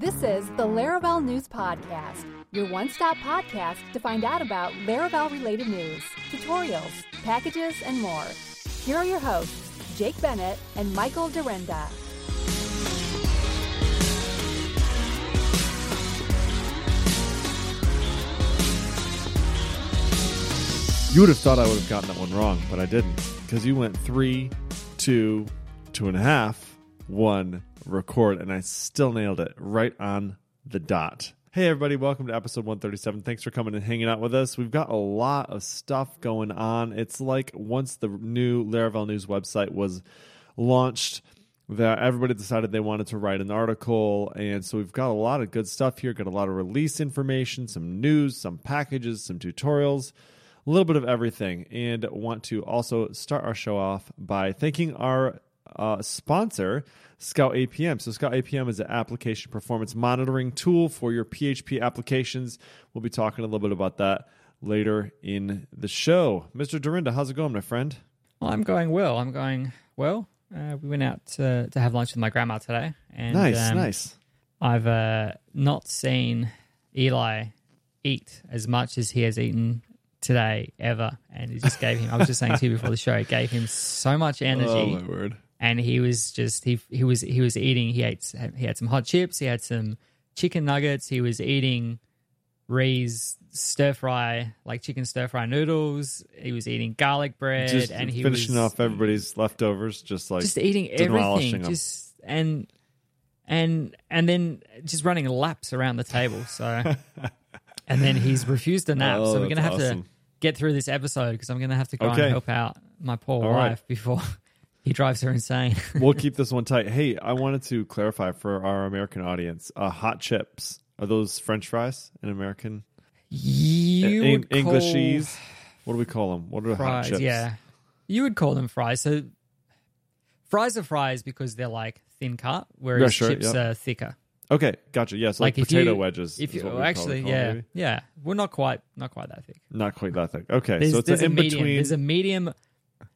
This is the Laravel News Podcast, your one stop podcast to find out about Laravel related news, tutorials, packages, and more. Here are your hosts, Jake Bennett and Michael Dyrynda. You would have thought I would have gotten that one wrong, but I didn't. Because you went three, two, two and a half, one, record, and I still nailed it right on the dot. Hey, everybody, welcome to episode 137. Thanks for coming and hanging out with us. We've got a lot of stuff going on. It's like once the new Laravel News website was launched, that everybody decided they wanted to write an article. And so we've got a lot of good stuff here, got a lot of release information, some news, some packages, some tutorials a little bit of everything and want to also start our show off by thanking our uh, sponsor scout apm so scout apm is an application performance monitoring tool for your php applications. We'll be talking a little bit about that later in the show. Mr dyrynda how's it going my friend? Well, i'm going well. I'm going well. Uh, we went out to, to have lunch with my grandma today and nice um, nice. I've uh, not seen eli eat as much as he has eaten today ever, and it just gave him. I was just saying to you before the show, it gave him so much energy. oh my word And he was just he he was he was eating. He ate he had some hot chips. He had some chicken nuggets. He was eating Ree's stir fry like chicken stir fry noodles. He was eating garlic bread, just and he was finishing was off everybody's leftovers just like just eating everything. them. Just and and and then just running laps around the table. So. And then he's refused a nap, Oh, so we're gonna have awesome. to get through this episode because I'm gonna have to go Okay. and help out my poor All right. wife before he drives her insane. we'll keep this one tight. Hey, I wanted to clarify for our American audience: uh, hot chips are those French fries in American? you En- would Englishies? What do we call them? What are hot chips? Yeah, you would call them fries. So fries are fries because they're like thin cut, whereas Yeah, sure, chips are thicker. Okay, gotcha. Yes, like, if potato you- wedges. If you what we call- actually, call yeah, maybe. yeah, well, not quite, not quite that thick. not quite that thick. Okay, There's, so it's in medium. between. There's a medium.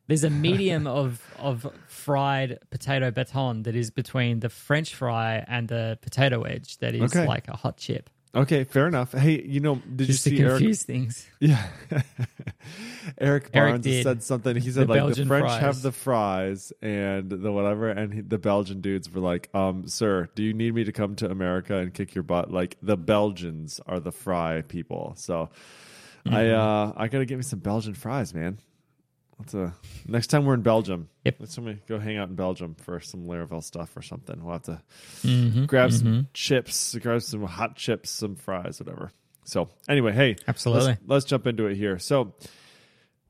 There's a medium of of fried potato baton that is between the French fry and the potato wedge. That is Okay. like a hot chip. Okay, fair enough. Hey, you know, did Just you see Eric? things. Yeah, Eric Eric Barnes did. said something. He The said like the French fries. have the fries and the whatever, and he, the Belgian dudes were like, "Um, sir, do you need me to come to America and kick your butt? Like the Belgians are the fry people." So, I Mm-hmm. uh, I gotta get me some Belgian fries, man. Let's uh, next time we're in Belgium, Yep. let's somebody go hang out in Belgium for some Laravel stuff or something. We'll have to Mhm, grab mhm. some chips, grab some hot chips, some fries, whatever. So anyway, hey, Absolutely. Let's, let's jump into it here. So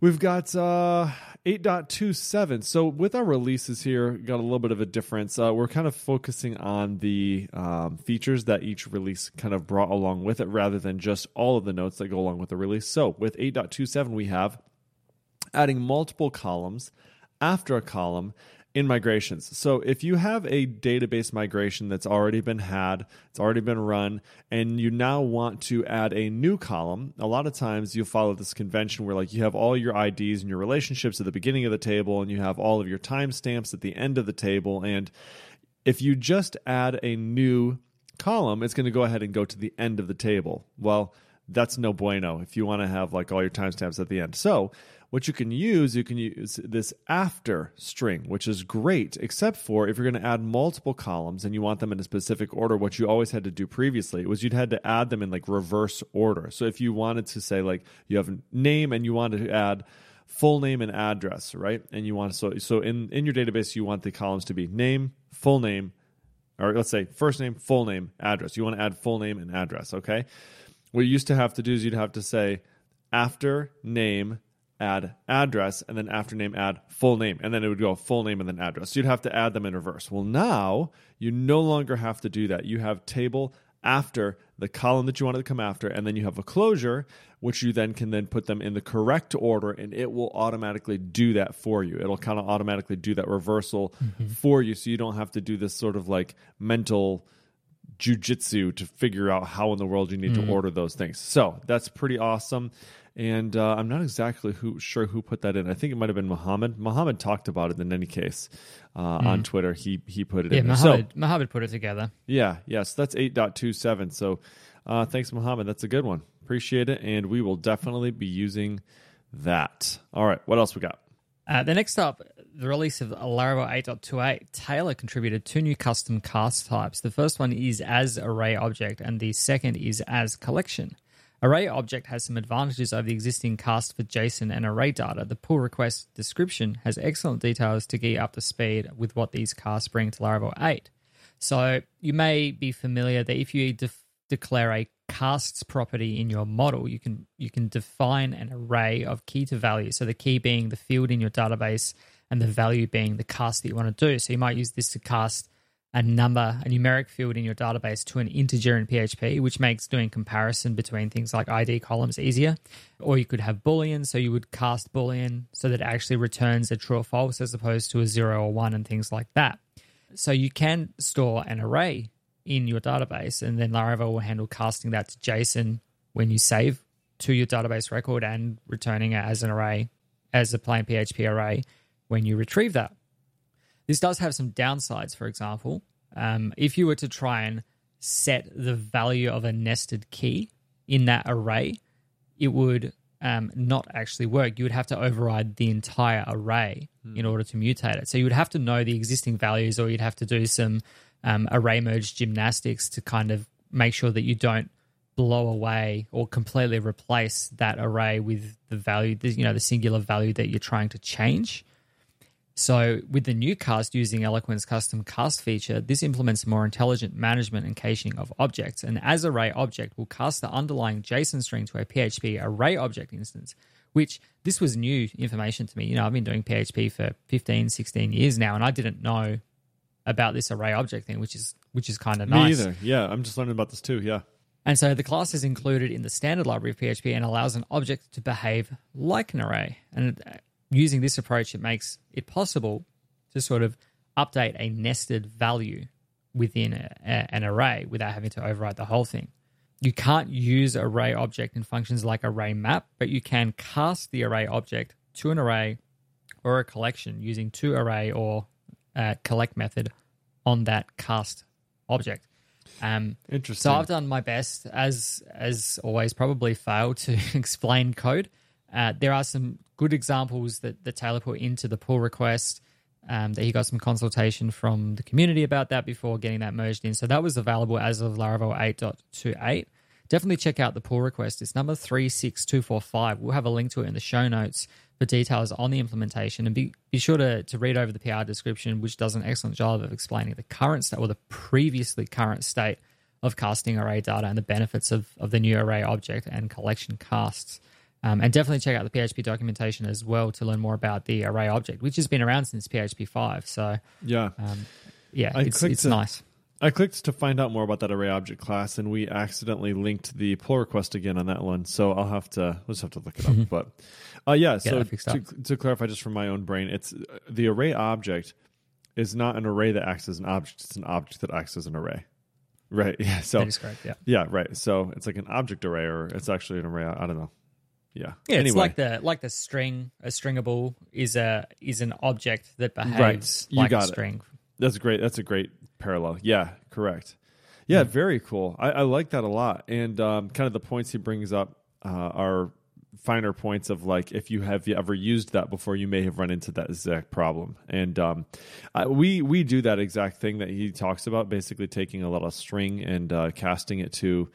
we've got uh, 8.27. So with our releases here, got a little bit of a difference. Uh, we're kind of focusing on the um, features that each release kind of brought along with it, rather than just all of the notes that go along with the release. So with 8.27, we have adding multiple columns after a column in migrations. So if you have a database migration that's already been had, it's already been run, and you now want to add a new column, a lot of times you'll follow this convention where like you have all your IDs and your relationships at the beginning of the table and you have all of your timestamps at the end of the table and if you just add a new column, it's going to go ahead and go to the end of the table. Well, that's no bueno if you want to have like all your timestamps at the end. So, what you can use, you can use this after string, which is great, except for if you're going to add multiple columns and you want them in a specific order, what you always had to do previously was you'd had to add them in like reverse order. So, if you wanted to say like you have a name and you wanted to add full name and address, right? And you want so so in in your database you want the columns to be name, full name, or let's say first name, full name, address. You want to add full name and address, okay? What you used to have to do is you'd have to say after name add address and then after name add full name and then it would go full name and then address. So you'd have to add them in reverse. Well, now you no longer have to do that. You have table after the column that you wanted to come after and then you have a closure which you then can then put them in the correct order and it will automatically do that for you. It'll kind of automatically do that reversal mm-hmm. for you so you don't have to do this sort of like mental jujitsu to figure out how in the world you need to mm. order those things. So that's pretty awesome. And uh, I'm not exactly who sure who put that in. I think it might have been Muhammad. Muhammad talked about it in any case uh, on Twitter. He he put it Yeah, in. there. Mohammed, So Mohammed put it together. yeah, yes, that's 8.27. So uh, thanks, Muhammad. That's a good one. Appreciate it, and we will definitely be using that. All right, what else we got? Uh, the next up, the release of Laravel 8.28, Taylor contributed two new custom cast types. The first one is as array object, and the second is as collection. Array object has some advantages over the existing cast for JSON and array data. The pull request description has excellent details to get up to speed with what these casts bring to Laravel 8. So you may be familiar that if you declare a casts property in your model, you can you can define an array of key to value. So the key being the field in your database and the value being the cast that you want to do. So you might use this to cast a number, a numeric field in your database to an integer in PHP, which makes doing comparison between things like ID columns easier. Or you could have Boolean, so you would cast Boolean so that it actually returns a true or false as opposed to a zero or one and things like that. So you can store an array in your database, and then Laravel will handle casting that to JSON when you save to your database record and returning it as an array, as a plain PHP array when you retrieve that. This does have some downsides, for example. Um, if you were to try and set the value of a nested key in that array, it would um, not actually work. You would have to override the entire array in order to mutate it. So you would have to know the existing values, or you'd have to do some um, array merge gymnastics to kind of make sure that you don't blow away or completely replace that array with the value, the, you know, the singular value that you're trying to change. So, with the new cast using Eloquent's custom cast feature, this implements more intelligent management and caching of objects. An as array object will cast the underlying JSON string to a PHP array object instance, which this was new information to me. You know, I've been doing PHP for 15, 16 years now, and I didn't know about this array object thing, which is which is kind of nice. Me either. Yeah, I'm just learning about this too. Yeah. And so the class is included in the standard library of PHP and allows an object to behave like an array. And using this approach, it makes it possible to sort of update a nested value within a, a- an array without having to override the whole thing. You can't use array object in functions like array map, but you can cast the array object to an array or a collection using to array or uh, collect method on that cast object. Um, Interesting. so I've done my best, as as always, probably failed to explain code. Uh, there are some good examples that, that Taylor put into the pull request. Um, that he got some consultation from the community about that before getting that merged in. So that was available as of Laravel 8.28. Definitely check out the pull request. It's number 36245. We'll have a link to it in the show notes for details on the implementation. And be, be sure to, to read over the PR description, which does an excellent job of explaining the current state or the previously current state of casting array data and the benefits of, of the new array object and collection casts. Um, and definitely check out the PHP documentation as well to learn more about the array object, which has been around since PHP 5. So, yeah. um, yeah, I it's, it's to- nice. I clicked to find out more about that array object class, and we accidentally linked the pull request again on that one. So I'll have to we'll just have to look it up. But uh, yeah, so to, to clarify, just from my own brain, it's uh, the array object is not an array that acts as an object; it's an object that acts as an array. Right. Yeah. So that is correct. Yeah. yeah. Right. So it's like an object array, or it's actually an array. I don't know. Yeah. Yeah, anyway, it's like the like the string. A stringable is a is an object that behaves You like got a it. string. That's great. That's a great parallel. Yeah, correct. Yeah, very cool. I, I like that a lot. And um, kind of the points he brings up uh, are finer points of like if you have ever used that before, you may have run into that exact problem. And um, I, we we do that exact thing that he talks about, basically taking a lot of string and uh, casting it to.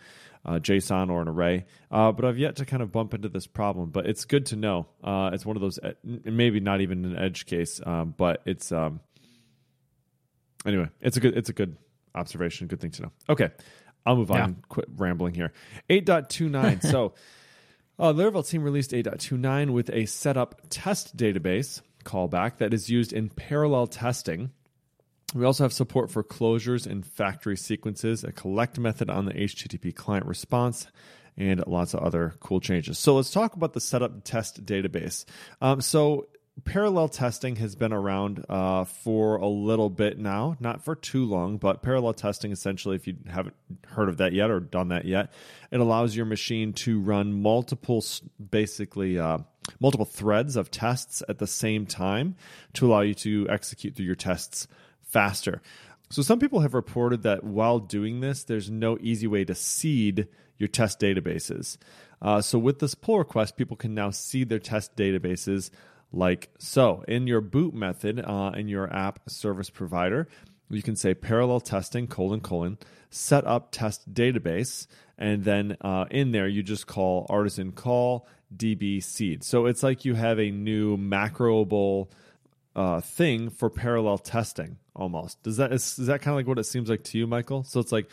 Uh, JSON or an array, uh, but I've yet to kind of bump into this problem. But it's good to know. Uh, it's one of those, maybe not even an edge case, um, but it's um, anyway, it's a good it's a good observation, good thing to know. Okay, I'll move on. Yeah. Quit rambling here. Eight point two nine. so, uh, Laravel team released eight point two nine with a setup test database callback that is used in parallel testing. We also have support for closures and factory sequences, a collect method on the HTTP client response, and lots of other cool changes. So let's talk about the setup test database. Um, so parallel testing has been around uh, for a little bit now, not for too long, but parallel testing essentially, if you haven't heard of that yet or done that yet, it allows your machine to run multiple, basically, uh, multiple threads of tests at the same time to allow you to execute through your tests faster. So, some people have reported that while doing this, there's no easy way to seed your test databases. Uh, so, with this pull request, people can now seed their test databases like so. In your boot method uh, in your app service provider, you can say parallel testing colon colon set up test database, and then uh, in there you just call artisan call db seed. So it's like you have a new macroable uh, thing for parallel testing almost. Does that is, is that kind of like what it seems like to you, Michael? So it's like.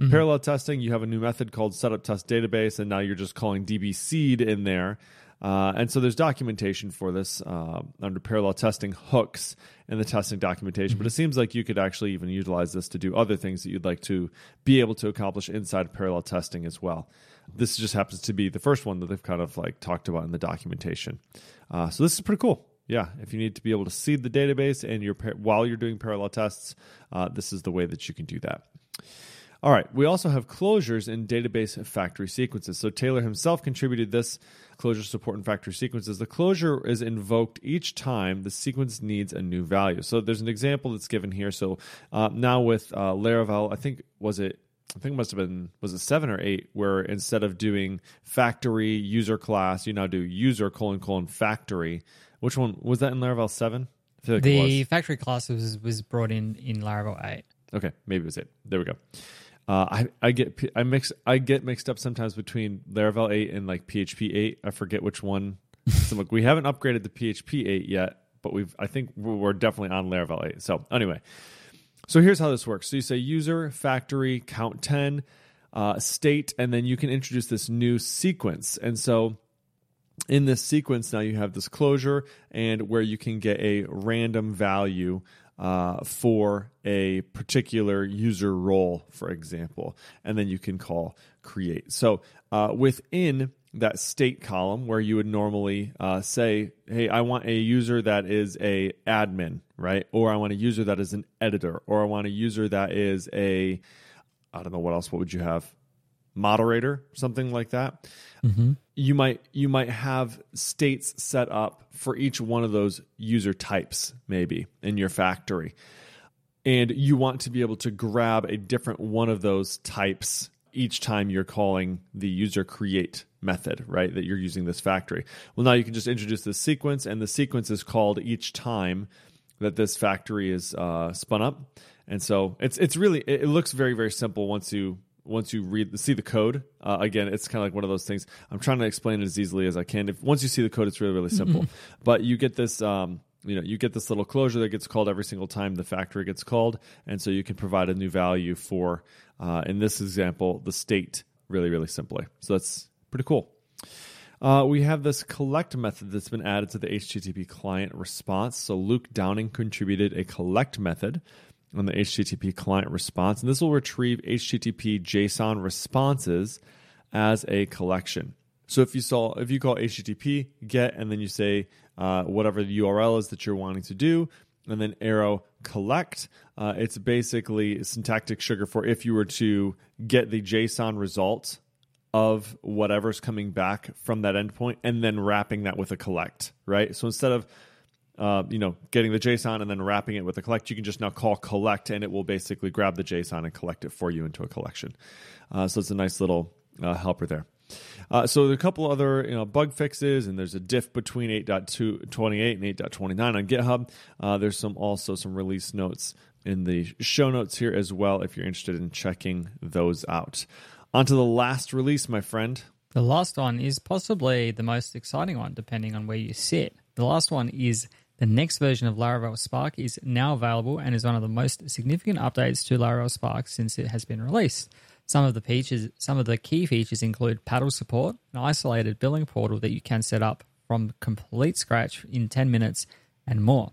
Mm-hmm. Parallel testing, you have a new method called setup test database, and now you're just calling db seed in there uh, and so there's documentation for this uh, under parallel testing hooks in the testing documentation. Mm-hmm. But it seems like you could actually even utilize this to do other things that you'd like to be able to accomplish inside parallel testing as well. This just happens to be the first one that they've kind of like talked about in the documentation. Uh, so this is pretty cool. Yeah, if you need to be able to seed the database and you're while you're doing parallel tests, uh, this is the way that you can do that. All right, we also have closures in database factory sequences. So Taylor himself contributed this closure support in factory sequences. The closure is invoked each time the sequence needs a new value. So there's an example that's given here. So uh, now with uh, Laravel, I think was it I think it must have been was it seven or eight, where instead of doing factory user class, you now do user colon colon factory. Which one was that in Laravel seven? Like the factory class was was brought in in Laravel eight. Okay, maybe it was it. There we go. Uh, I I get I mix I get mixed up sometimes between Laravel 8 and like PHP 8. I forget which one. so look, we haven't upgraded the PHP 8 yet, but we've I think we're definitely on Laravel 8. So anyway, so here's how this works. So you say user factory count 10 uh, state, and then you can introduce this new sequence. And so in this sequence now you have this closure and where you can get a random value uh, for a particular user role, for example, and then you can call create. So uh, within that state column where you would normally uh, say, "Hey, I want a user that is a admin, right? Or I want a user that is an editor, or I want a user that is a I don't know what else. What would you have? Moderator, something like that. Mm-hmm. You might you might have states set up for each one of those user types, maybe in your factory, and you want to be able to grab a different one of those types each time you're calling the user create method, right? That you're using this factory. Well, now you can just introduce this sequence, and the sequence is called each time that this factory is uh, spun up. And so it's it's really it looks very very simple once you once you read see the code uh, again it's kind of like one of those things. I'm trying to explain it as easily as i can. If once you see the code it's really really simple. Mm-hmm. but you get this um, you know you get this little closure that gets called every single time the factory gets called. And so you can provide a new value for uh, in this example the state really really simply. So that's pretty cool. Uh, we have this collect method that's been added to the http client response. So luke downing contributed a collect method on the HTTP client response. And this will retrieve HTTP JSON responses as a collection. So if you saw if you call HTTP get and then you say uh, whatever the URL is that you're wanting to do, and then arrow collect, uh, it's basically syntactic sugar for if you were to get the JSON result of whatever's coming back from that endpoint and then wrapping that with a collect, right? So instead of uh, you know, getting the JSON and then wrapping it with a collect, you can just now call collect and it will basically grab the JSON and collect it for you into a collection. Uh, so it's a nice little uh, helper there. Uh, so there a couple other you know bug fixes, and there's a diff between 8.28 and 8.29 on GitHub. Uh, there's some also some release notes in the show notes here as well if you're interested in checking those out. On to the last release, my friend. The last one is possibly the most exciting one, depending on where you sit. The last one is the next version of Laravel Spark is now available and is one of the most significant updates to Laravel Spark since it has been released. Some of the features, some of the key features include paddle support, an isolated billing portal that you can set up from complete scratch in 10 minutes, and more.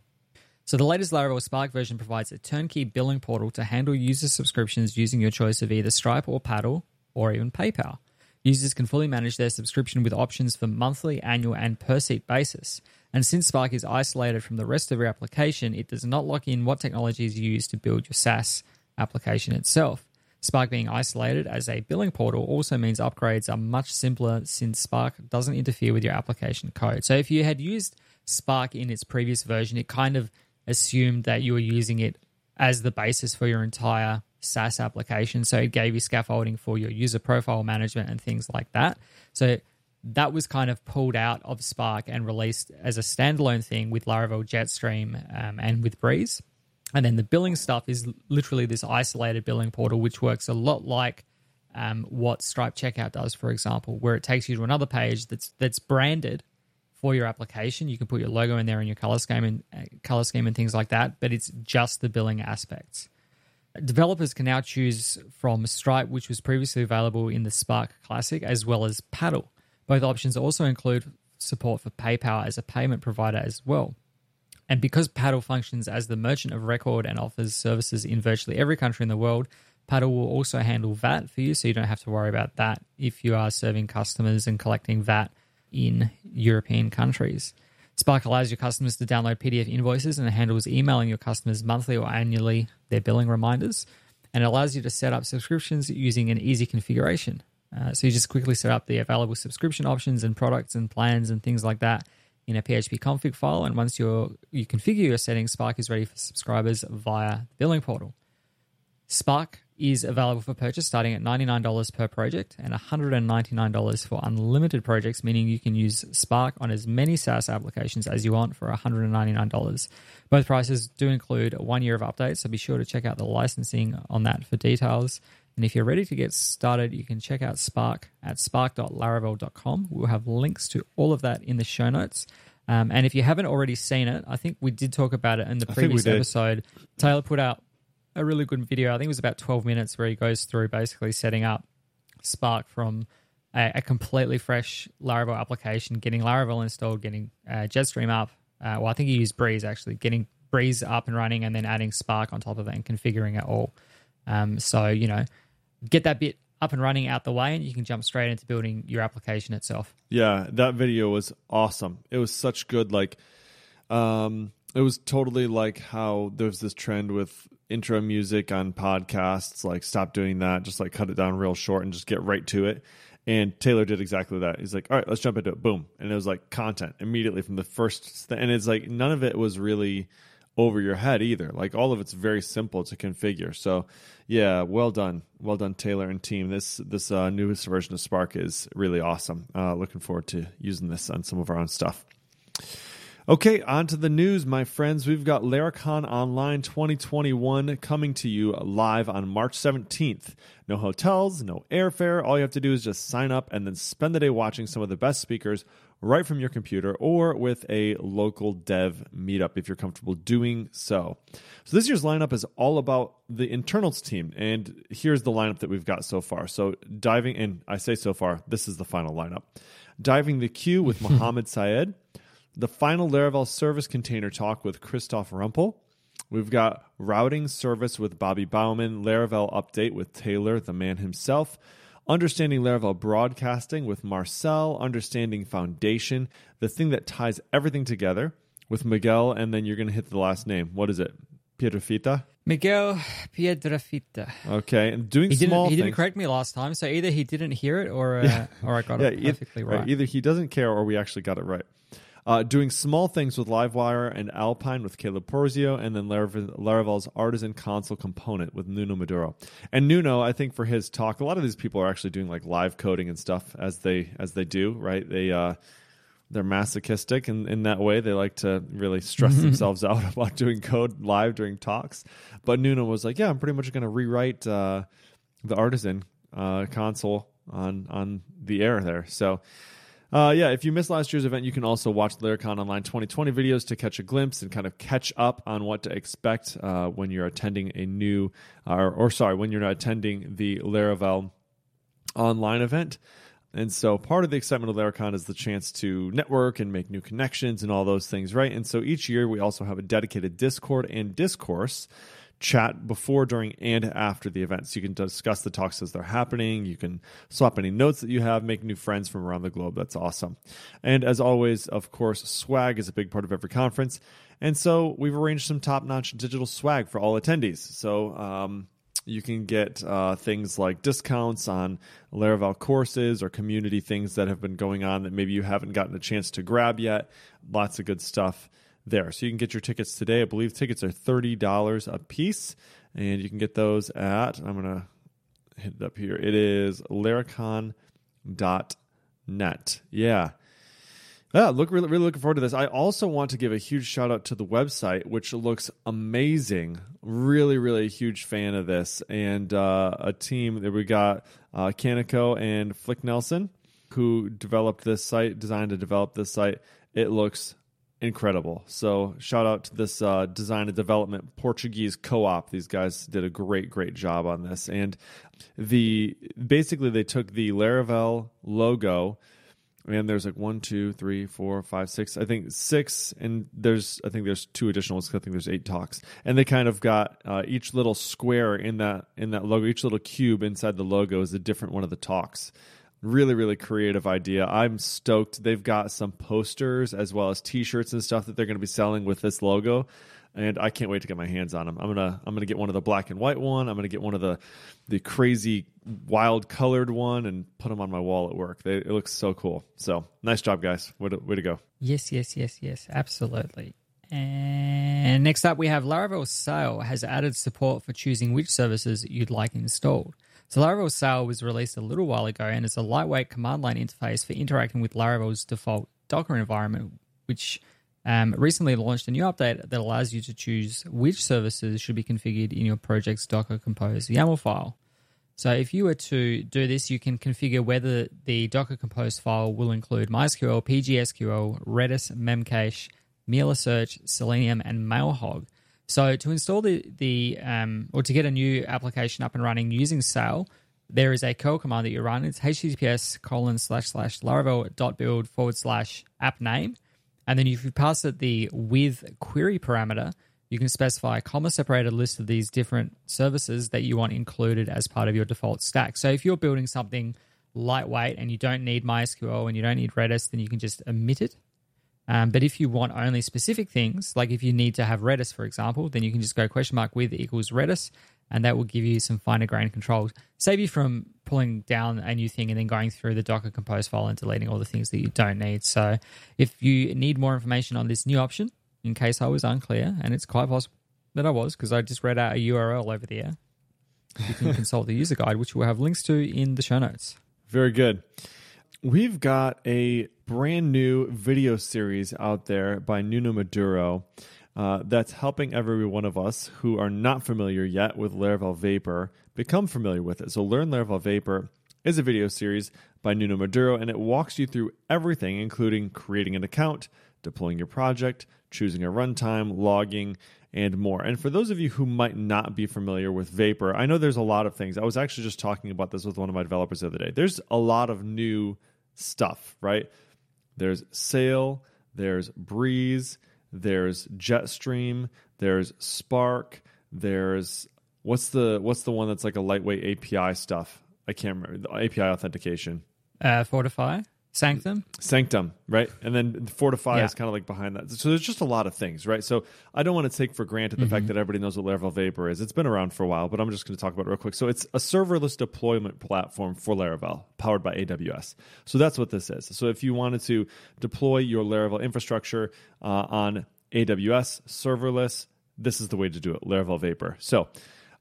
So the latest Laravel Spark version provides a turnkey billing portal to handle user subscriptions using your choice of either Stripe or Paddle or even PayPal. Users can fully manage their subscription with options for monthly, annual, and per seat basis. And since Spark is isolated from the rest of your application, it does not lock in what technologies you use to build your SaaS application itself. Spark being isolated as a billing portal also means upgrades are much simpler since Spark doesn't interfere with your application code. So if you had used Spark in its previous version, it kind of assumed that you were using it as the basis for your entire SaaS application. So it gave you scaffolding for your user profile management and things like that. So that was kind of pulled out of Spark and released as a standalone thing with Laravel Jetstream um, and with Breeze. And then the billing stuff is literally this isolated billing portal, which works a lot like um, what Stripe Checkout does, for example, where it takes you to another page that's that's branded for your application. You can put your logo in there and your color scheme and uh, color scheme and things like that, but it's just the billing aspects. Developers can now choose from Stripe, which was previously available in the Spark Classic, as well as Paddle. Both options also include support for PayPal as a payment provider as well. And because Paddle functions as the merchant of record and offers services in virtually every country in the world, Paddle will also handle VAT for you, so you don't have to worry about that if you are serving customers and collecting VAT in European countries. Spark allows your customers to download PDF invoices and handles emailing your customers monthly or annually their billing reminders. And it allows you to set up subscriptions using an easy configuration. Uh, so you just quickly set up the available subscription options and products and plans and things like that in a PHP config file. And once you're, you configure your settings, Spark is ready for subscribers via the billing portal. Spark is available for purchase starting at $99 per project and $199 for unlimited projects, meaning you can use Spark on as many SaaS applications as you want for $199. Both prices do include one year of updates, so be sure to check out the licensing on that for details. And if you're ready to get started, you can check out Spark at spark.laravel.com. We'll have links to all of that in the show notes. Um, and if you haven't already seen it, I think we did talk about it in the previous episode. Taylor put out a really good video. I think it was about 12 minutes where he goes through basically setting up Spark from a, a completely fresh Laravel application, getting Laravel installed, getting uh, Jetstream up. Uh, well, I think he used Breeze actually, getting Breeze up and running, and then adding Spark on top of it and configuring it all. Um, so, you know, get that bit up and running out the way and you can jump straight into building your application itself. Yeah, that video was awesome. It was such good like um it was totally like how there's this trend with intro music on podcasts like stop doing that, just like cut it down real short and just get right to it. And Taylor did exactly that. He's like, "All right, let's jump into it." Boom. And it was like content immediately from the first th- and it's like none of it was really over your head either. Like all of it's very simple to configure. So, yeah, well done, well done, Taylor and team. This this uh, newest version of Spark is really awesome. Uh, looking forward to using this on some of our own stuff. Okay, on to the news, my friends. We've got Laracon Online 2021 coming to you live on March 17th. No hotels, no airfare. All you have to do is just sign up and then spend the day watching some of the best speakers right from your computer or with a local dev meetup if you're comfortable doing so. So, this year's lineup is all about the internals team. And here's the lineup that we've got so far. So, diving in, I say so far, this is the final lineup. Diving the queue with Mohamed Said, the final Laravel service container talk with Christoph Rumpel. We've got routing service with Bobby Bouwmann, Laravel update with Taylor, the man himself. Understanding Laravel Broadcasting with Marcel, Understanding Foundation, the thing that ties everything together with Miguel, and then you're going to hit the last name. What is it? Piedrafita? Miguel Piedrafita. Okay, and doing He didn't. small He didn't correct me last time, so either he didn't hear it, or uh, or I got Yeah, it perfectly right. Either he doesn't care or we actually got it right. Uh, doing small things with Livewire and Alpine with Caleb Porzio, and then Laravel, Laravel's Artisan Console component with Nuno Maduro. And Nuno, I think for his talk, a lot of these people are actually doing like live coding and stuff as they as they do, right? They uh, they're masochistic in, in that way. They like to really stress themselves out about doing code live during talks. But Nuno was like, "Yeah, I'm pretty much going to rewrite uh, the Artisan uh, console on on the air there." So. Uh, yeah, if you missed last year's event, you can also watch Laracon Online 2020 videos to catch a glimpse and kind of catch up on what to expect uh, when you're attending a new, or, or sorry, when you're not attending the Laravel online event. And so part of the excitement of Laracon is the chance to network and make new connections and all those things, right? And so each year we also have a dedicated Discord and discourse chat before, during, and after the events. You can discuss the talks as they're happening. You can swap any notes that you have, make new friends from around the globe. That's awesome. And as always, of course, swag is a big part of every conference. And so we've arranged some top notch digital swag for all attendees. So, um, you can get uh, things like discounts on Laravel courses or community things that have been going on that maybe you haven't gotten a chance to grab yet. Lots of good stuff there. So you can get your tickets today. I believe tickets are $30 a piece, and you can get those at, I'm going to hit it up here. It is laracon.net. Yeah. Yeah, look really, really looking forward to this. I also want to give a huge shout out to the website, which looks amazing. Really, really huge fan of this, and uh, a team that we got uh, Kaneko and Flick Nelson, who developed this site, designed to develop this site. It looks incredible. So shout out to this uh, design and development Portuguese co-op. These guys did a great, great job on this, and the basically they took the Laravel logo and there's like one, two, three, four, five, six. I think six, and there's I think there's two additional ones. I think there's eight talks, and they kind of got uh, each little square in that in that logo, each little cube inside the logo is a different one of the talks. Really, really creative idea. I'm stoked. They've got some posters as well as T-shirts and stuff that they're going to be selling with this logo and I can't wait to get my hands on them. I'm gonna I'm gonna get one of the black and white one. I'm gonna get one of the the crazy wild colored one and put them on my wall at work. They, it looks so cool. So nice job, guys. Way to, way to go. Yes, yes, yes, yes, absolutely. And next up, we have Laravel Sail has added support for choosing which services you'd like installed. So Laravel Sail was released a little while ago and is a lightweight command line interface for interacting with Laravel's default Docker environment, which um, recently launched a new update that allows you to choose which services should be configured in your project's Docker Compose YAML file. So if you were to do this, you can configure whether the Docker Compose file will include MySQL, PGSQL, Redis, Memcache, Search, Selenium, and Mailhog. So to install the, the um, or to get a new application up and running using Sail, there is a curl command that you run. It's https colon slash slash laravel dot build forward slash app name. And then if you pass it the with query parameter, you can specify a comma separated list of these different services that you want included as part of your default stack. So if you're building something lightweight and you don't need MySQL and you don't need Redis, then you can just omit it. Um, but if you want only specific things, like if you need to have Redis, for example, then you can just go question mark with equals Redis, and that will give you some finer grain controls. Save you from pulling down a new thing and then going through the Docker Compose file and deleting all the things that you don't need. So if you need more information on this new option, in case I was unclear, and it's quite possible that I was because I just read out a URL over there, you can consult the user guide, which we'll have links to in the show notes. Very good. We've got a brand new video series out there by Nuno Maduro uh, that's helping every one of us who are not familiar yet with Laravel Vapor become familiar with it. So, Learn Laravel Vapor is a video series by Nuno Maduro, and it walks you through everything, including creating an account, deploying your project, choosing a runtime, logging, and more. And for those of you who might not be familiar with Vapor, I know there's a lot of things. I was actually just talking about this with one of my developers the other day. There's a lot of new stuff, right? There's Sail, there's Breeze, there's Jetstream, there's Spark, there's what's the what's the one that's like a lightweight API stuff? I can't remember the API authentication. Uh, Fortify. Sanctum? Sanctum, right? And then Fortify yeah. is kind of like behind that. So there's just a lot of things, right? So I don't want to take for granted the mm-hmm. fact that everybody knows what Laravel Vapor is. It's been around for a while, but I'm just going to talk about it real quick. So it's a serverless deployment platform for Laravel powered by AWS. So that's what this is. So if you wanted to deploy your Laravel infrastructure uh, on AWS serverless, this is the way to do it, Laravel Vapor. So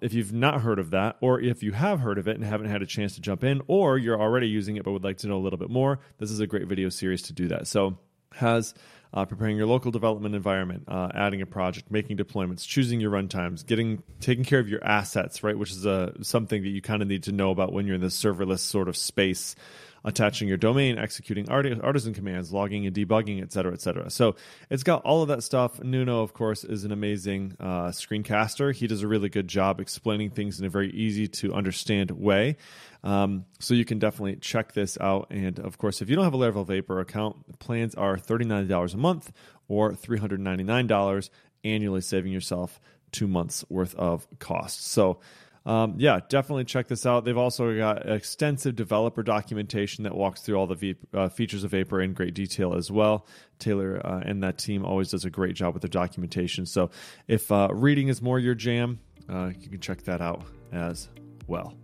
if you've not heard of that, or if you have heard of it and haven't had a chance to jump in, or you're already using it but would like to know a little bit more, this is a great video series to do that. So, has uh, preparing your local development environment, uh, adding a project, making deployments, choosing your runtimes, getting taking care of your assets, right? Which is a uh, something that you kind of need to know about when you're in this serverless sort of space attaching your domain, executing artisan commands, logging and debugging, et cetera, et cetera. So it's got all of that stuff. Nuno, of course, is an amazing uh, screencaster. He does a really good job explaining things in a very easy to understand way. Um, so you can definitely check this out. And of course, if you don't have a Laravel Vapor account, plans are $39 a month or $399 annually, saving yourself two months worth of costs. So, um, yeah, definitely check this out. They've also got extensive developer documentation that walks through all the v- uh, features of Vapor in great detail as well. Taylor uh, and that team always does a great job with their documentation. So, if uh, reading is more your jam, uh, you can check that out as well.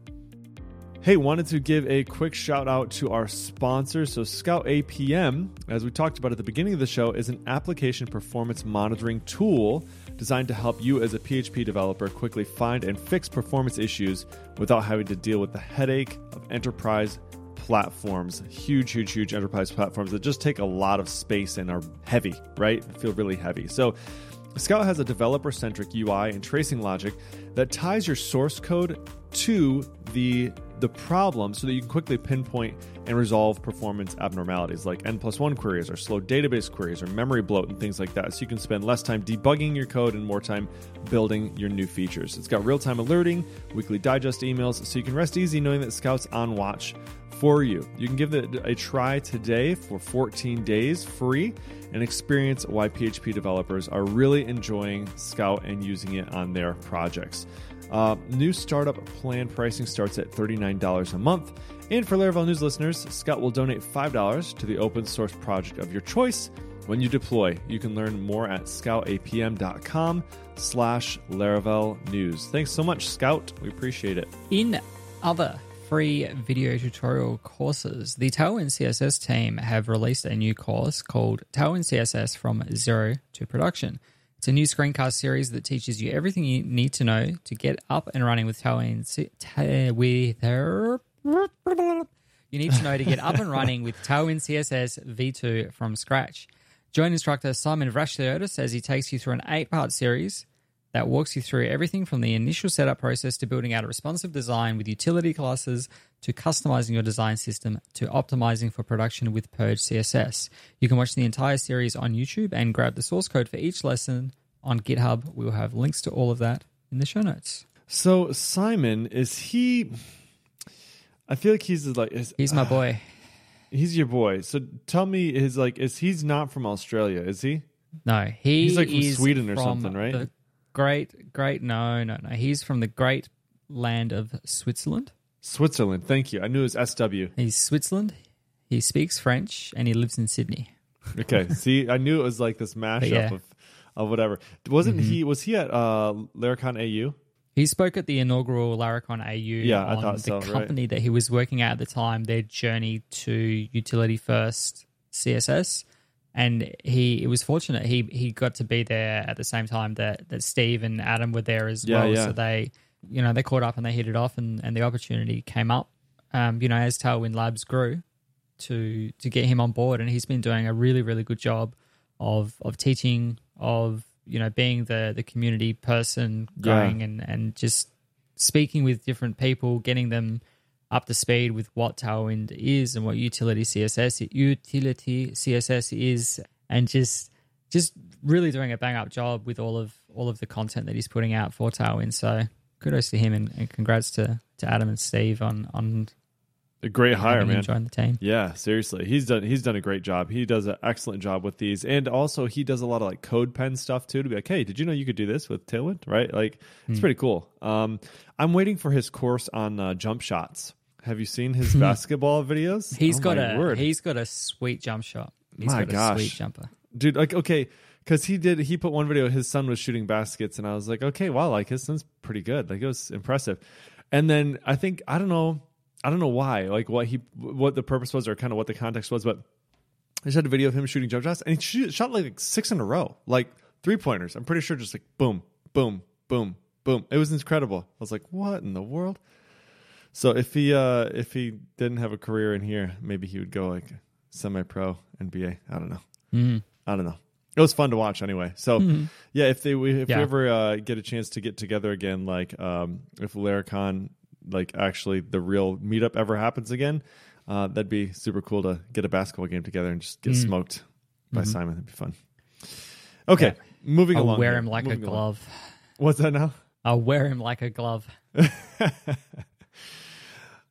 Hey, wanted to give a quick shout out to our sponsor. So, Scout APM, as we talked about at the beginning of the show, is an application performance monitoring tool designed to help you as a PHP developer quickly find and fix performance issues without having to deal with the headache of enterprise platforms. Huge, huge, huge enterprise platforms that just take a lot of space and are heavy, right? Feel really heavy. So, Scout has a developer centric UI and tracing logic that ties your source code to the the problem so that you can quickly pinpoint and resolve performance abnormalities. Like n plus one queries or slow database queries or memory bloat and things like that. So you can spend less time debugging your code and more time building your new features. It's got real-time alerting weekly digest emails so you can rest easy knowing that scout's on watch for you. You can give it a try today for 14 days free and experience why php developers are really enjoying scout and using it on their projects uh, new startup plan pricing starts at $39 a month. And for Laravel News listeners, Scout will donate $5 to the open source project of your choice when you deploy. You can learn more at scoutapm.com slash Laravel News. Thanks so much, Scout. We appreciate it. In other free video tutorial courses, the Tailwind CSS team have released a new course called Tailwind CSS from Zero to Production. It's a new screencast series that teaches you everything you need to know to get up and running with Tailwind. With you need to know to get up and running with Tailwind CSS v2 from scratch. Join instructor Simon Vrachliotis as he takes you through an eight-part series that walks you through everything from the initial setup process to building out a responsive design with utility classes to customizing your design system to optimizing for production with Purge CSS. You can watch the entire series on YouTube and grab the source code for each lesson on GitHub. We will have links to all of that in the show notes. So, Simon, is he. I feel like he's like. Is, He's my boy. He's your boy. So tell me, is like, is he's not from Australia? Is he? No, he He's like from Sweden or something, right? The great, great. No, no, no. He's from the great land of Switzerland. Switzerland. Thank you. I knew it was SW. He's Switzerland. He speaks French and he lives in Sydney. Okay. See, I knew it was like this mashup yeah. Mm-hmm. of of whatever. Wasn't he? Was he at uh, Laracon AU? He spoke at the inaugural Laracon AU Yeah, I thought the so, right. company that he was working at at the time, their journey to utility first CSS. And he it was fortunate he he got to be there at the same time that, that Steve and Adam were there as Yeah, well. yeah. So they you know, they caught up and they hit it off and, and the opportunity came up. Um, you know, as Tailwind Labs grew to to get him on board and he's been doing a really, really good job of of teaching, of you know, being the the community person Yeah. going and, and just speaking with different people, getting them up to speed with what Tailwind is and what utility CSS utility CSS is, and just just really doing a bang up job with all of all of the content that he's putting out for Tailwind. So kudos to him and, and congrats to, to Adam and Steve on on A great hire, man. join the team. Yeah, seriously, he's done he's done a great job. He does an excellent job with these, and also he does a lot of like code pen stuff too. To be like, hey, did you know you could do this with Tailwind? Right? Like, it's Hmm. pretty cool. Um, I'm waiting for his course on uh, jump shots. Have you seen his basketball videos? He's Oh got a word. he's got a sweet jump shot. He's My got a gosh. sweet jumper. dude. Like, okay, because he did he put one video. His son was shooting baskets, and I was like, okay, wow, like his son's pretty good. Like it was impressive. And then I think I don't know, I don't know why, like what he what the purpose was or kind of what the context was, but I just had a video of him shooting jump shots, and he shot like six in a row, like three pointers. I'm pretty sure just like boom, boom, boom, boom. It was incredible. I was like, what in the world? So if he uh if he didn't have a career in here, maybe he would go like semi pro NBA. I don't know. Mm. I don't know. It was fun to watch anyway. So yeah, if they we, if Yeah. we ever uh, get a chance to get together again, like um, if Laracon, like actually the real meetup ever happens again, uh, that'd be super cool to get a basketball game together and just get smoked by Simon. That'd be fun. Okay, Yeah. moving I'll along. wear him like a Moving along. glove. What's that now? I'll wear him like a glove.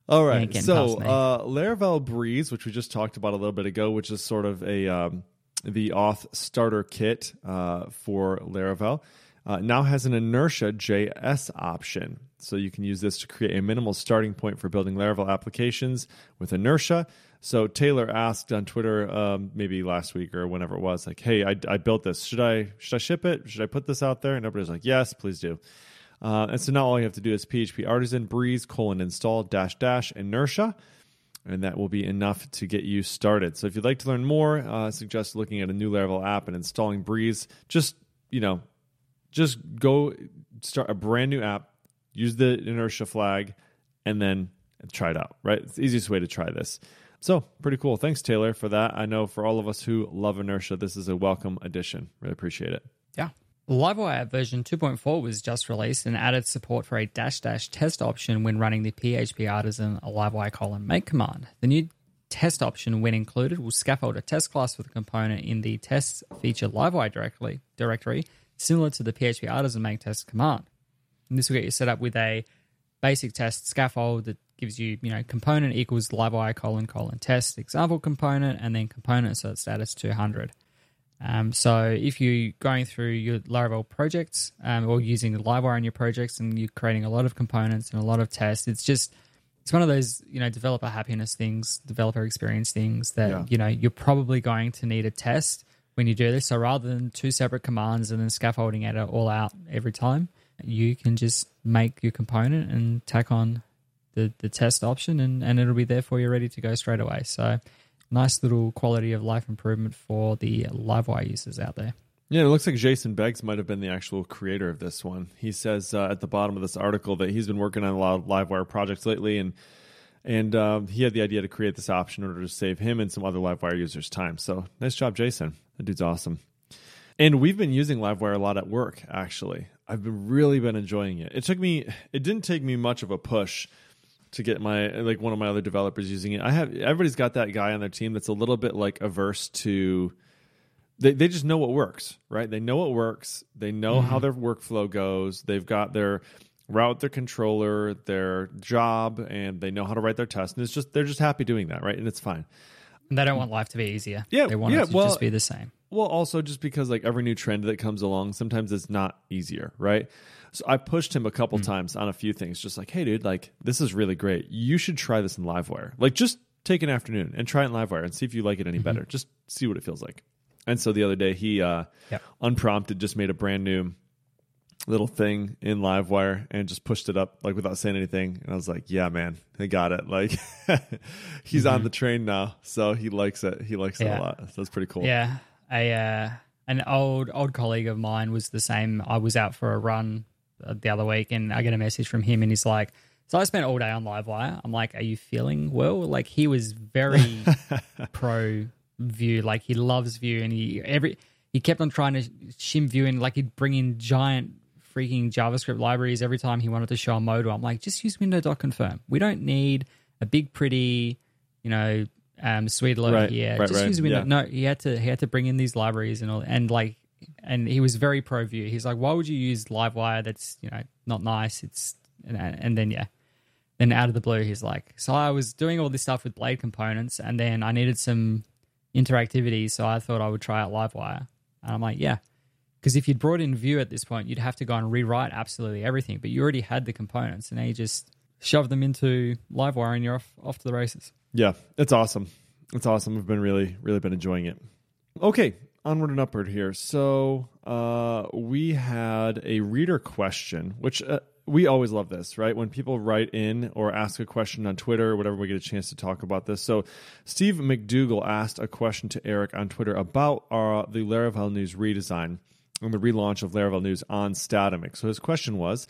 All right. So, uh, Laravel Breeze, which we just talked about a little bit ago, which is sort of a um, the auth starter kit uh, for Laravel. uh, now has an inertia JS option. So you can use this to create a minimal starting point for building Laravel applications with inertia. So Taylor asked on Twitter, um, maybe last week or whenever it was, like, "Hey, I, I, built this. Should I should I ship it? Should I put this out there?" And everybody's like, "Yes, please do." Uh, and so now all you have to do is PHP artisan breeze colon install dash dash inertia, and that will be enough to get you started. So if you'd like to learn more, uh, I suggest looking at a new Laravel app and installing Breeze. Just you know, just go start a brand new app, use the inertia flag, and then try it out. Right, it's the easiest way to try this. So, pretty cool. Thanks, Taylor, for that. I know for all of us who love inertia, this is a welcome addition. Really appreciate it. Yeah. Livewire version 2.4 was just released and added support for a dash dash test option when running the PHP Artisan livewire colon make command. The new test option, when included, will scaffold a test class for the component in the test feature livewire directly, directory, similar to the PHP Artisan make test command. And this will get you set up with a basic test scaffold that gives you, you know, component equals livewire colon colon test example component and then component so status 200. Um, so if you're going through your Laravel projects um, or using the Livewire in your projects and you're creating a lot of components and a lot of tests, it's just it's one of those you know developer happiness things, developer experience things that yeah. you know you're probably going to need a test when you do this. So rather than two separate commands and then scaffolding it all out every time, you can just make your component and tack on the, the test option and, and it'll be there for you ready to go straight away. So nice little quality of life improvement for the Livewire users out there. Yeah, it looks like Jason Beggs might have been the actual creator of this one. He says uh, at the bottom of this article that he's been working on a lot of Livewire projects lately, and and uh, he had the idea to create this option in order to save him and some other Livewire users time. So nice job, Jason. That dude's awesome. And we've been using Livewire a lot at work. Actually, I've been really been enjoying it. It took me. It didn't take me much of a push to get my like one of my other developers using it. I have everybody's got that guy on their team that's a little bit like averse to they they just know what works, right? They know what works. They know mm-hmm. how their workflow goes. They've got their route their controller, their job, and they know how to write their test. And it's just they're just happy doing that, right? And it's fine. And they don't want life to be easier. Yeah, they want yeah, it to well, just be the same. Well, also just because like every new trend that comes along, sometimes it's not easier, right? So I pushed him a couple mm. times on a few things, just like, hey, dude, like this is really great. You should try this in Livewire. Like, just take an afternoon and try it in Livewire and see if you like it any mm-hmm. better. Just see what it feels like. And so the other day, he uh, yep. unprompted just made a brand new little thing in Livewire and just pushed it up like without saying anything. And I was like, yeah, man, I got it. Like he's mm-hmm. on the train now, so he likes it. He likes yeah. it a lot. So that's pretty cool. Yeah, a uh, an old old colleague of mine was the same. I was out for a run the other week, and I get a message from him, and he's like. So I spent all day on Livewire. I'm like, "Are you feeling well?" Like he was very pro Vue. Like he loves Vue, and he every he kept on trying to shim Vue, and like he'd bring in giant freaking JavaScript libraries every time he wanted to show a modal. I'm like, just use window.confirm. We don't need a big, pretty, you know, um, sweet load right, here. Right, just right. use window. Yeah. No, he had to he had to bring in these libraries and all, and like, and he was very pro Vue. He's like, why would you use Livewire? That's you know not nice. It's and, and then yeah. Then out of the blue, he's like, "So I was doing all this stuff with Blade components, and then I needed some interactivity, so I thought I would try out Livewire." And I'm like, "Yeah, because if you'd brought in Vue at this point, you'd have to go and rewrite absolutely everything. But you already had the components, and now you just shove them into Livewire, and you're off off to the races. Yeah, it's awesome. It's awesome. We've been really, really been enjoying it. Okay, onward and upward here. So uh, we had a reader question, which uh, we always love this, right? When people write in or ask a question on Twitter or whatever, we get a chance to talk about this. So Steve McDougall asked a question to Eric on Twitter about our, the Laravel News redesign and the relaunch of Laravel News on Statamic. So his question was,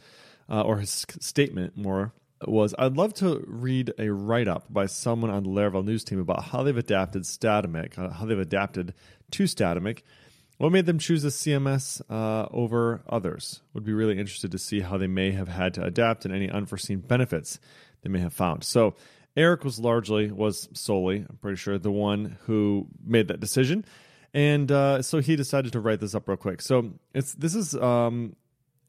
uh, or his statement more, was I'd love to read a write up by someone on the Laravel News team about how they've adapted Statamic, uh, how they've adapted to Statamic. What made them choose a CMS uh, over others? Would be really interested to see how they may have had to adapt and any unforeseen benefits they may have found. So Eric was largely, was solely, I'm pretty sure, the one who made that decision and uh, so he decided to write this up real quick. So it's this is um,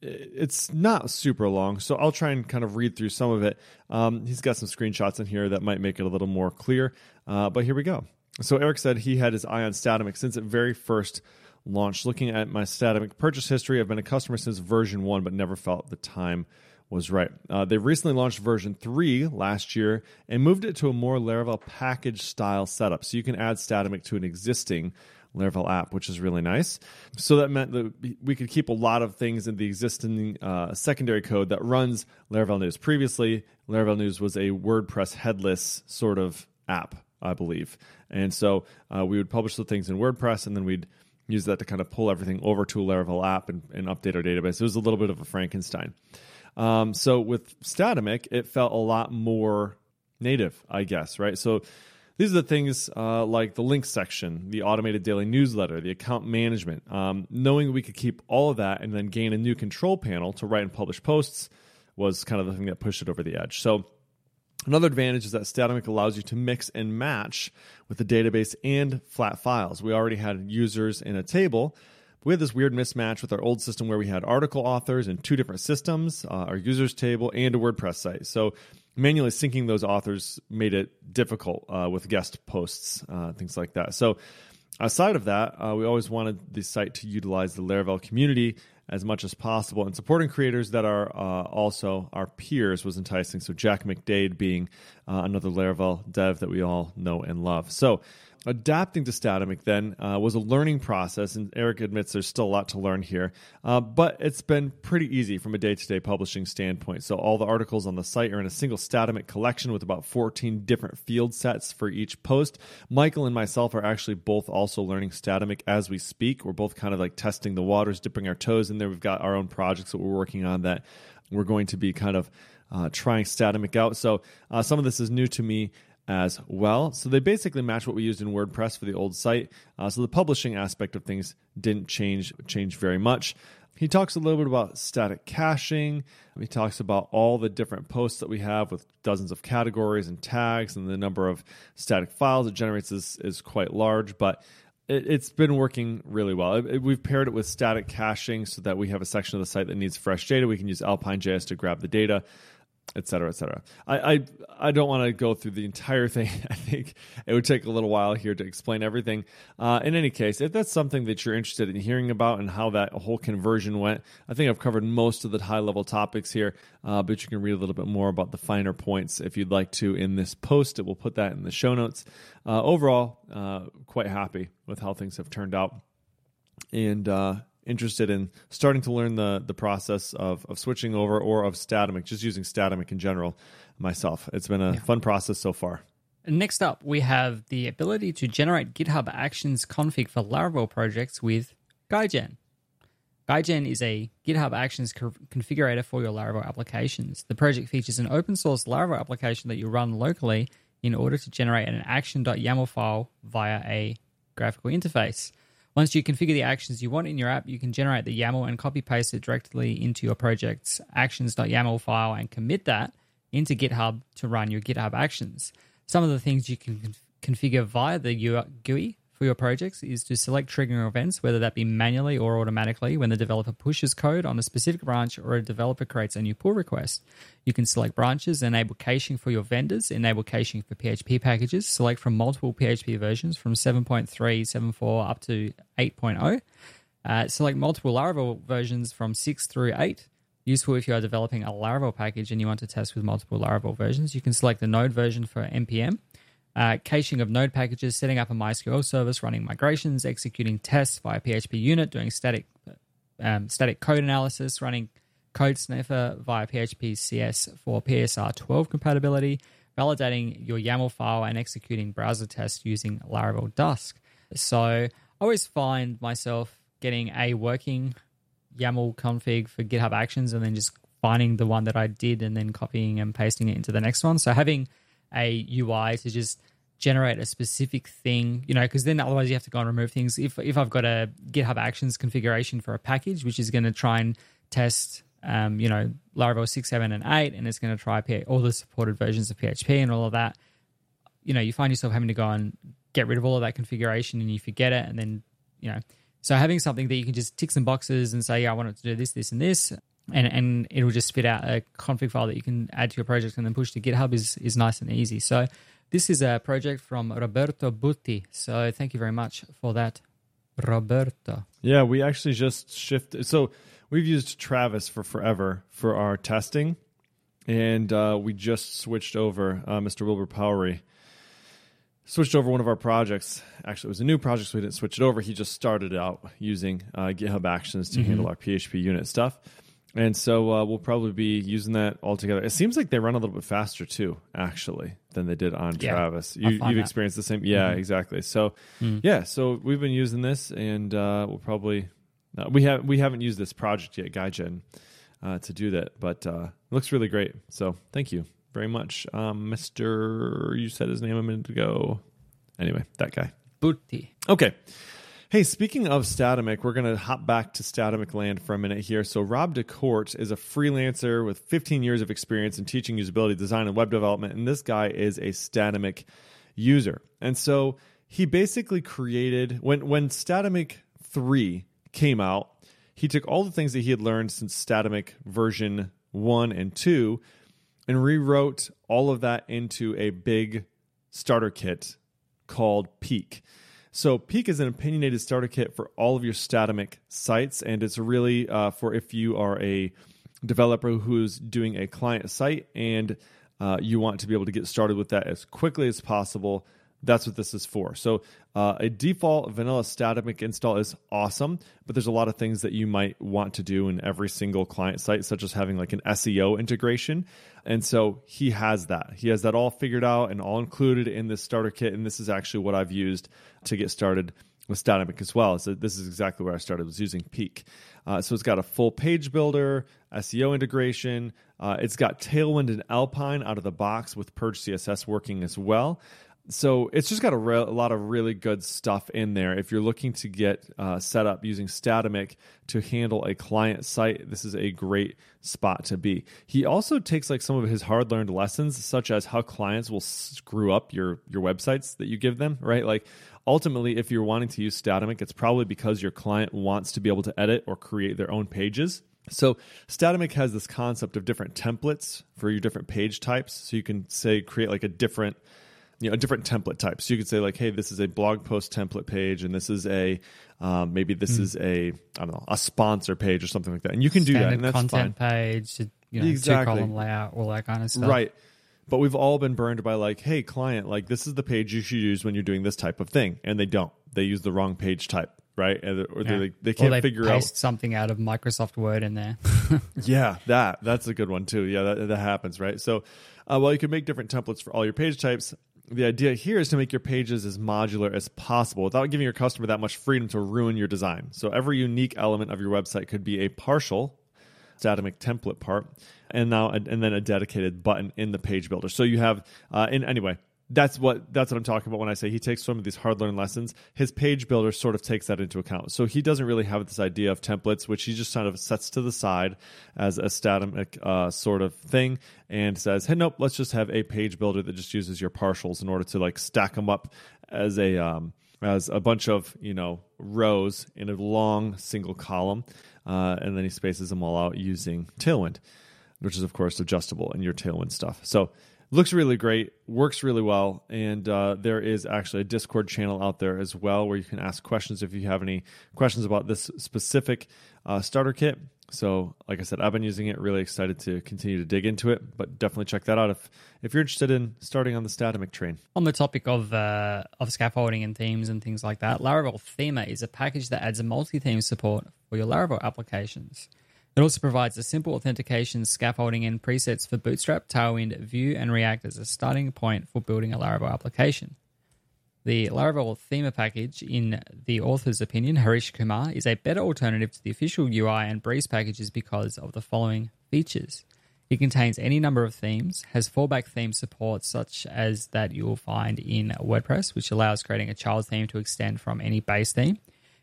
it's not super long, so I'll try and kind of read through some of it. Um, he's got some screenshots in here that might make it a little more clear, uh, but here we go. So Eric said he had his eye on Statamic since it very first launched. Looking at my Statamic purchase history, I've been a customer since version one, but never felt the time was right. Uh, they recently launched version 3 last year and moved it to a more Laravel package style setup. So you can add Statamic to an existing Laravel app, which is really nice. So that meant that we could keep a lot of things in the existing uh, secondary code that runs Laravel News. Previously, Laravel News was a WordPress headless sort of app, I believe. And so uh, we would publish the things in WordPress and then we'd use that to kind of pull everything over to a Laravel app and, and update our database. It was a little bit of a Frankenstein. Um, so with Statamic, it felt a lot more native, I guess, right? So these are the things uh, like the links section, the automated daily newsletter, the account management. Um, knowing we could keep all of that and then gain a new control panel to write and publish posts was kind of the thing that pushed it over the edge. So Another advantage is that Statamic allows you to mix and match with the database and flat files. We already had users in a table, we had this weird mismatch with our old system where we had article authors in two different systems, uh, our users table and a WordPress site. So manually syncing those authors made it difficult uh, with guest posts, uh, things like that. So aside of that, uh, we always wanted the site to utilize the Laravel community as much as possible. And supporting creators that are uh, also our peers was enticing. So Jack McDade being uh, another Laravel dev that we all know and love. So adapting to Statamic then uh, was a learning process, and Eric admits there's still a lot to learn here, uh, but it's been pretty easy from a day to day publishing standpoint. So all the articles on the site are in a single Statamic collection with about 14 different field sets for each post. Michael and myself are actually both also learning Statamic as we speak. We're both kind of like testing the waters, dipping our toes in there. We've got our own projects that we're working on that we're going to be kind of uh, trying Statamic out. So uh, some of this is new to me as well. So they basically match what we used in WordPress for the old site. Uh, so the publishing aspect of things didn't change change very much. He talks a little bit about static caching. He talks about all the different posts that we have with dozens of categories and tags, and the number of static files it generates is, is quite large, but it, has been working really well. We've paired it with static caching so that we have a section of the site that needs fresh data. We can use Alpine.js to grab the data et cetera, et cetera. I, I, I don't want to go through the entire thing. I think it would take a little while here to explain everything. Uh, in any case, if that's something that you're interested in hearing about and how that whole conversion went, I think I've covered most of the high level topics here, uh, but you can read a little bit more about the finer points if you'd like to in this post. It will put that in the show notes. Uh, overall, uh, quite happy with how things have turned out. And uh, interested in starting to learn the the process of, of switching over or of Statamic, just using Statamic in general myself. It's been a yeah. fun process so far. Next up, we have the ability to generate GitHub Actions config for Laravel projects with Ghygen. Ghygen is a GitHub Actions co- configurator for your Laravel applications. The project features an open source Laravel application that you run locally in order to generate an action.yaml file via a graphical interface. Once you configure the actions you want in your app, you can generate the YAML and copy paste it directly into your project's actions.yaml file and commit that into GitHub to run your GitHub actions. Some of the things you can configure via the GUI for your projects is to select triggering events, whether that be manually or automatically, when the developer pushes code on a specific branch or a developer creates a new pull request. You can select branches, enable caching for your vendors, enable caching for PHP packages, select from multiple PHP versions from 7.3, 7.4 up to 8.0. Uh, select multiple Laravel versions from 6 through 8. Useful if you are developing a Laravel package and you want to test with multiple Laravel versions. You can select the Node version for NPM uh, caching of node packages, setting up a MySQL service, running migrations, executing tests via PHP unit, doing static um, static code analysis, running code sniffer via PHP CS for PSR 12 compatibility, validating your YAML file, and executing browser tests using Laravel Dusk. So I always find myself getting a working YAML config for GitHub Actions and then just finding the one that I did and then copying and pasting it into the next one. So having a UI to just generate a specific thing, you know, because then otherwise you have to go and remove things. If if I've got a GitHub Actions configuration for a package, which is going to try and test, um, you know, Laravel six, seven, and eight, and it's going to try all the supported versions of PHP and all of that, you know, you find yourself having to go and get rid of all of that configuration, and you forget it, and then you know, so having something that you can just tick some boxes and say, yeah, I want it to do this, this, and this, and and it'll just spit out a config file that you can add to your project and then push to GitHub is is nice and easy. So this is a project from Roberto Butti. So thank you very much for that, Roberto. Yeah, we actually just shifted. So we've used Travis for forever for our testing, and uh, we just switched over. Uh, Mr. Wilbur Powery switched over one of our projects. Actually, it was a new project, so we didn't switch it over. He just started out using uh, GitHub Actions to handle our PHP unit stuff. And so uh, we'll probably be using that all together. It seems like they run a little bit faster too, actually, than they did on Yeah, Travis. You, you've that. experienced the same, yeah, exactly. So, yeah, so we've been using this, and uh, we'll probably uh, we have we haven't used this project yet, Ghygen, uh, to do that, but uh, it looks really great. So, thank you very much, um, Mister. You said his name a minute ago. Anyway, that guy. Butti. Okay. Hey, speaking of Statamic, we're going to hop back to Statamic land for a minute here. So, Rob de Kort is a freelancer with 15 years of experience in teaching usability design and web development. And this guy is a Statamic user. And so, he basically created, when, when Statamic 3 came out, he took all the things that he had learned since Statamic version 1 and 2 and rewrote all of that into a big starter kit called Peak. So Peak is an opinionated starter kit for all of your Statamic sites, and it's really uh, for if you are a developer who's doing a client site and uh, you want to be able to get started with that as quickly as possible. That's what this is for. So, uh, a default vanilla Statamic install is awesome, but there's a lot of things that you might want to do in every single client site, such as having like an SEO integration. And so he has that. He has that all figured out and all included in this starter kit. And this is actually what I've used to get started with Statamic as well. So this is exactly where I started was using Peak. Uh, so it's got a full page builder, SEO integration. Uh, it's got Tailwind and Alpine out of the box with Purge CSS working as well. So it's just got a, re- a lot of really good stuff in there. If you're looking to get uh, set up using Statamic to handle a client site, this is a great spot to be. He also takes like some of his hard learned lessons, such as how clients will screw up your your websites that you give them. Right, like ultimately, if you're wanting to use Statamic, it's probably because your client wants to be able to edit or create their own pages. So Statamic has this concept of different templates for your different page types. So you can say create like a different you know a different template type. So you could say like, hey, this is a blog post template page, and this is a um, maybe this Hmm. is a I don't know a sponsor page or something like that. And you can do that, Standard and that's a content fine. page, you know, Exactly. two column layout, all that kind of stuff. Right. But we've all been burned by like, hey, client, like this is the page you should use when you're doing this type of thing, and they don't. They use the wrong page type, right? Or Yeah. they they can't they figure paste out. something out of Microsoft Word in there. Yeah, that that's a good one too. Yeah, that that happens, right? So, uh, well, you can make different templates for all your page types. The idea here is to make your pages as modular as possible without giving your customer that much freedom to ruin your design. So every unique element of your website could be a partial Statamic template part, and now and then a dedicated button in the page builder. So you have, uh, in anyway, that's what that's what I'm talking about when I say he takes some of these hard learned lessons. His page builder sort of takes that into account. So he doesn't really have this idea of templates, which he just kind of sets to the side as a static uh, sort of thing, and says, "Hey, nope, let's just have a page builder that just uses your partials in order to like stack them up as a um, as a bunch of you know rows in a long single column, uh, and then he spaces them all out using Tailwind, which is of course adjustable in your Tailwind stuff. So looks really great, works really well, and uh, there is actually a Discord channel out there as well where you can ask questions if you have any questions about this specific uh, starter kit. So, like I said, I've been using it. Really excited to continue to dig into it, but definitely check that out if if you're interested in starting on the Statamic train. On the topic of uh, of scaffolding and themes and things like that, Laravel Themer is a package that adds a multi-theme support for your Laravel applications. It also provides a simple authentication, scaffolding, and presets for Bootstrap, Tailwind, Vue, and React as a starting point for building a Laravel application. The Laravel Themer package, in the author's opinion, Harish Kumar, is a better alternative to the official UI and Breeze packages because of the following features. It contains any number of themes, has fallback theme support such as that you will find in WordPress, which allows creating a child theme to extend from any base theme.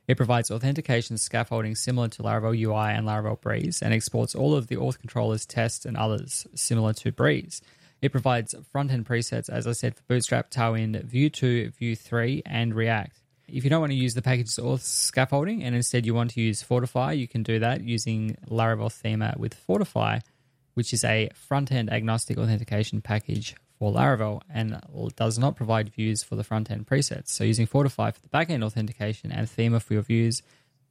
It provides authentication scaffolding similar to Laravel UI and Laravel Breeze and exports all of the auth controllers, tests, and others similar to Breeze. It provides front end presets, as I said, for Bootstrap, Tailwind, Vue 2, Vue 3, and React. If you don't want to use the package's auth scaffolding and instead you want to use Fortify, you can do that using Laravel Themer with Fortify, which is a front end agnostic authentication package for Laravel and does not provide views for the front end presets. So using Fortify for the back end authentication and Themer for your views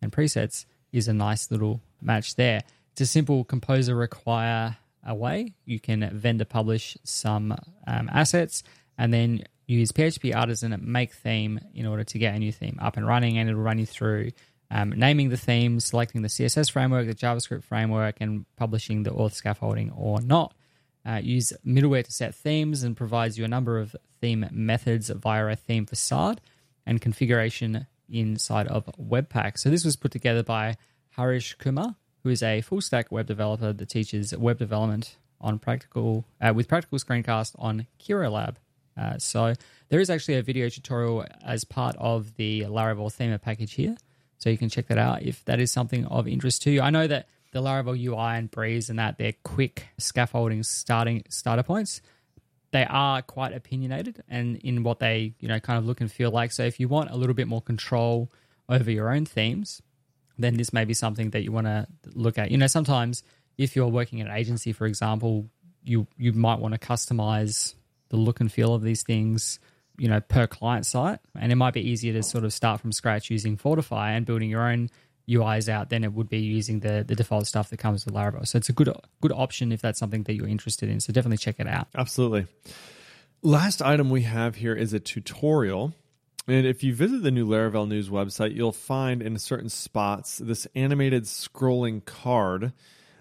and presets is a nice little match there. It's a simple composer require away. You can vendor publish some um, assets and then use PHP Artisan make theme in order to get a new theme up and running, and it'll run you through um, naming the theme, selecting the CSS framework, the JavaScript framework, and publishing the auth scaffolding or not. Uh, use middleware to set themes and provides you a number of theme methods via a theme facade and configuration inside of Webpack. So this was put together by Harish Kumar, who is a full stack web developer that teaches web development on practical uh, with practical screencast on Qirolab. Uh, so there is actually a video tutorial as part of the Laravel Themer package here. So you can check that out if that is something of interest to you. I know that the Laravel UI and Breeze and that they're quick scaffolding starting starter points. They are quite opinionated and in what they you know kind of look and feel like. So if you want a little bit more control over your own themes, then this may be something that you want to look at. You know, sometimes if you're working at an agency, for example, you you might want to customize the look and feel of these things you know per client site and it might be easier to sort of start from scratch using fortify and building your own uis out than it would be using the the default stuff that comes with laravel. So it's a good good option if that's something that you're interested in. So definitely check it out. Absolutely. Last item we have here is a tutorial. And if you visit the new Laravel News website, you'll find in certain spots this animated scrolling card.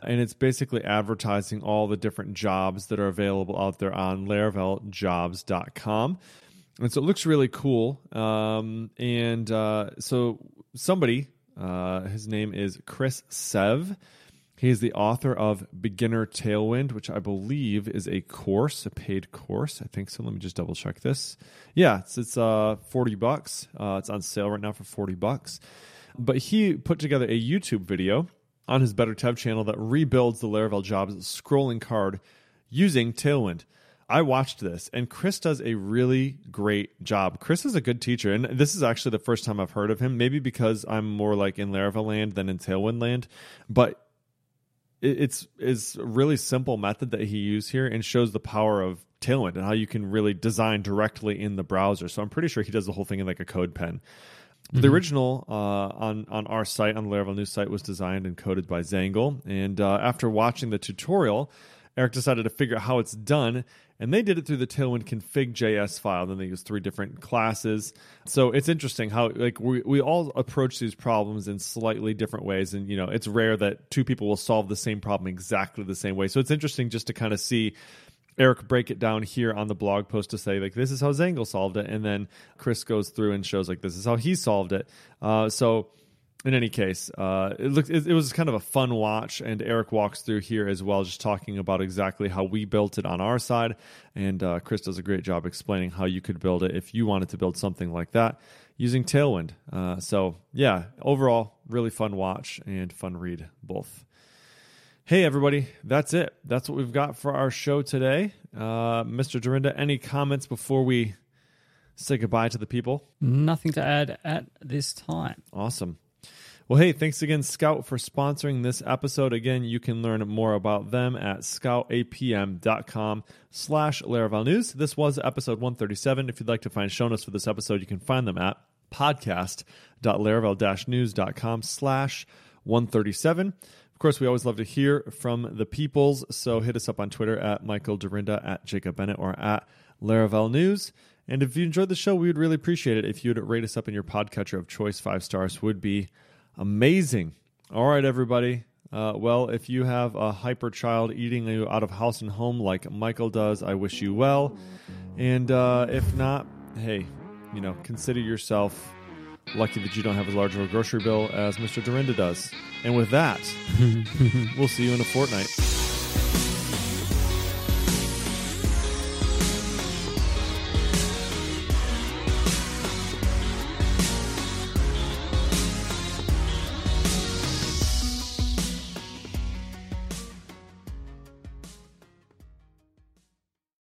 And it's basically advertising all the different jobs that are available out there on laraveljobs.com and so it looks really cool. Um, and uh, so somebody, uh, his name is Chris Sev. He is the author of Beginner Tailwind, which I believe is a course, a paid course. I think so. Let me just double check this. Yeah, it's, it's uh, 40 bucks. Uh, it's on sale right now for 40 bucks. But he put together a YouTube video on his Better Dev channel that rebuilds the Laravel jobs scrolling card using Tailwind. I watched this, and Chris does a really great job. Chris is a good teacher, and this is actually the first time I've heard of him. Maybe because I'm more like in Laravel land than in Tailwind land, but it's it's a really simple method that he used here and shows the power of Tailwind and how you can really design directly in the browser. So I'm pretty sure he does the whole thing in like a CodePen. Mm-hmm. The original uh, on on our site on the Laravel News site was designed and coded by Zaengle, and uh, after watching the tutorial, Eric decided to figure out how it's done and they did it through the Tailwind config.js file. Then they used three different classes. So it's interesting how like we, we all approach these problems in slightly different ways. And you know, it's rare that two people will solve the same problem exactly the same way. So it's interesting just to kind of see Eric break it down here on the blog post to say like this is how Zaengle solved it, and then Chris goes through and shows like this is how he solved it. Uh, so in any case, uh, it looked it, it, was kind of a fun watch, and Eric walks through here as well, just talking about exactly how we built it on our side, and uh, Chris does a great job explaining how you could build it if you wanted to build something like that using Tailwind. Uh, so yeah, overall, really fun watch and fun read both. Hey everybody, that's it. That's what we've got for our show today. Uh, Mr. Dyrynda, any comments before we say goodbye to the people? Nothing to add at this time. Awesome. Well, hey, thanks again, Scout, for sponsoring this episode. Again, you can learn more about them at scoutapm.com slash Laravel News. This was episode 137. If you'd like to find show notes for this episode, you can find them at podcast.laravel-news.com slash 137. Of course, we always love to hear from the peoples, so hit us up on Twitter at Michael Dyrynda, at Jacob Bennett, or at Laravel News. And if you enjoyed the show, we would really appreciate it if you'd rate us up in your podcatcher of choice. Five stars would be Amazing. All right, everybody. Uh, well, if you have a hyper child eating you out of house and home like Michael does, I wish you well. And uh, if not, hey, you know, consider yourself lucky that you don't have as large of a grocery bill as Mr. Dyrynda does. And with that, we'll see you in a fortnight.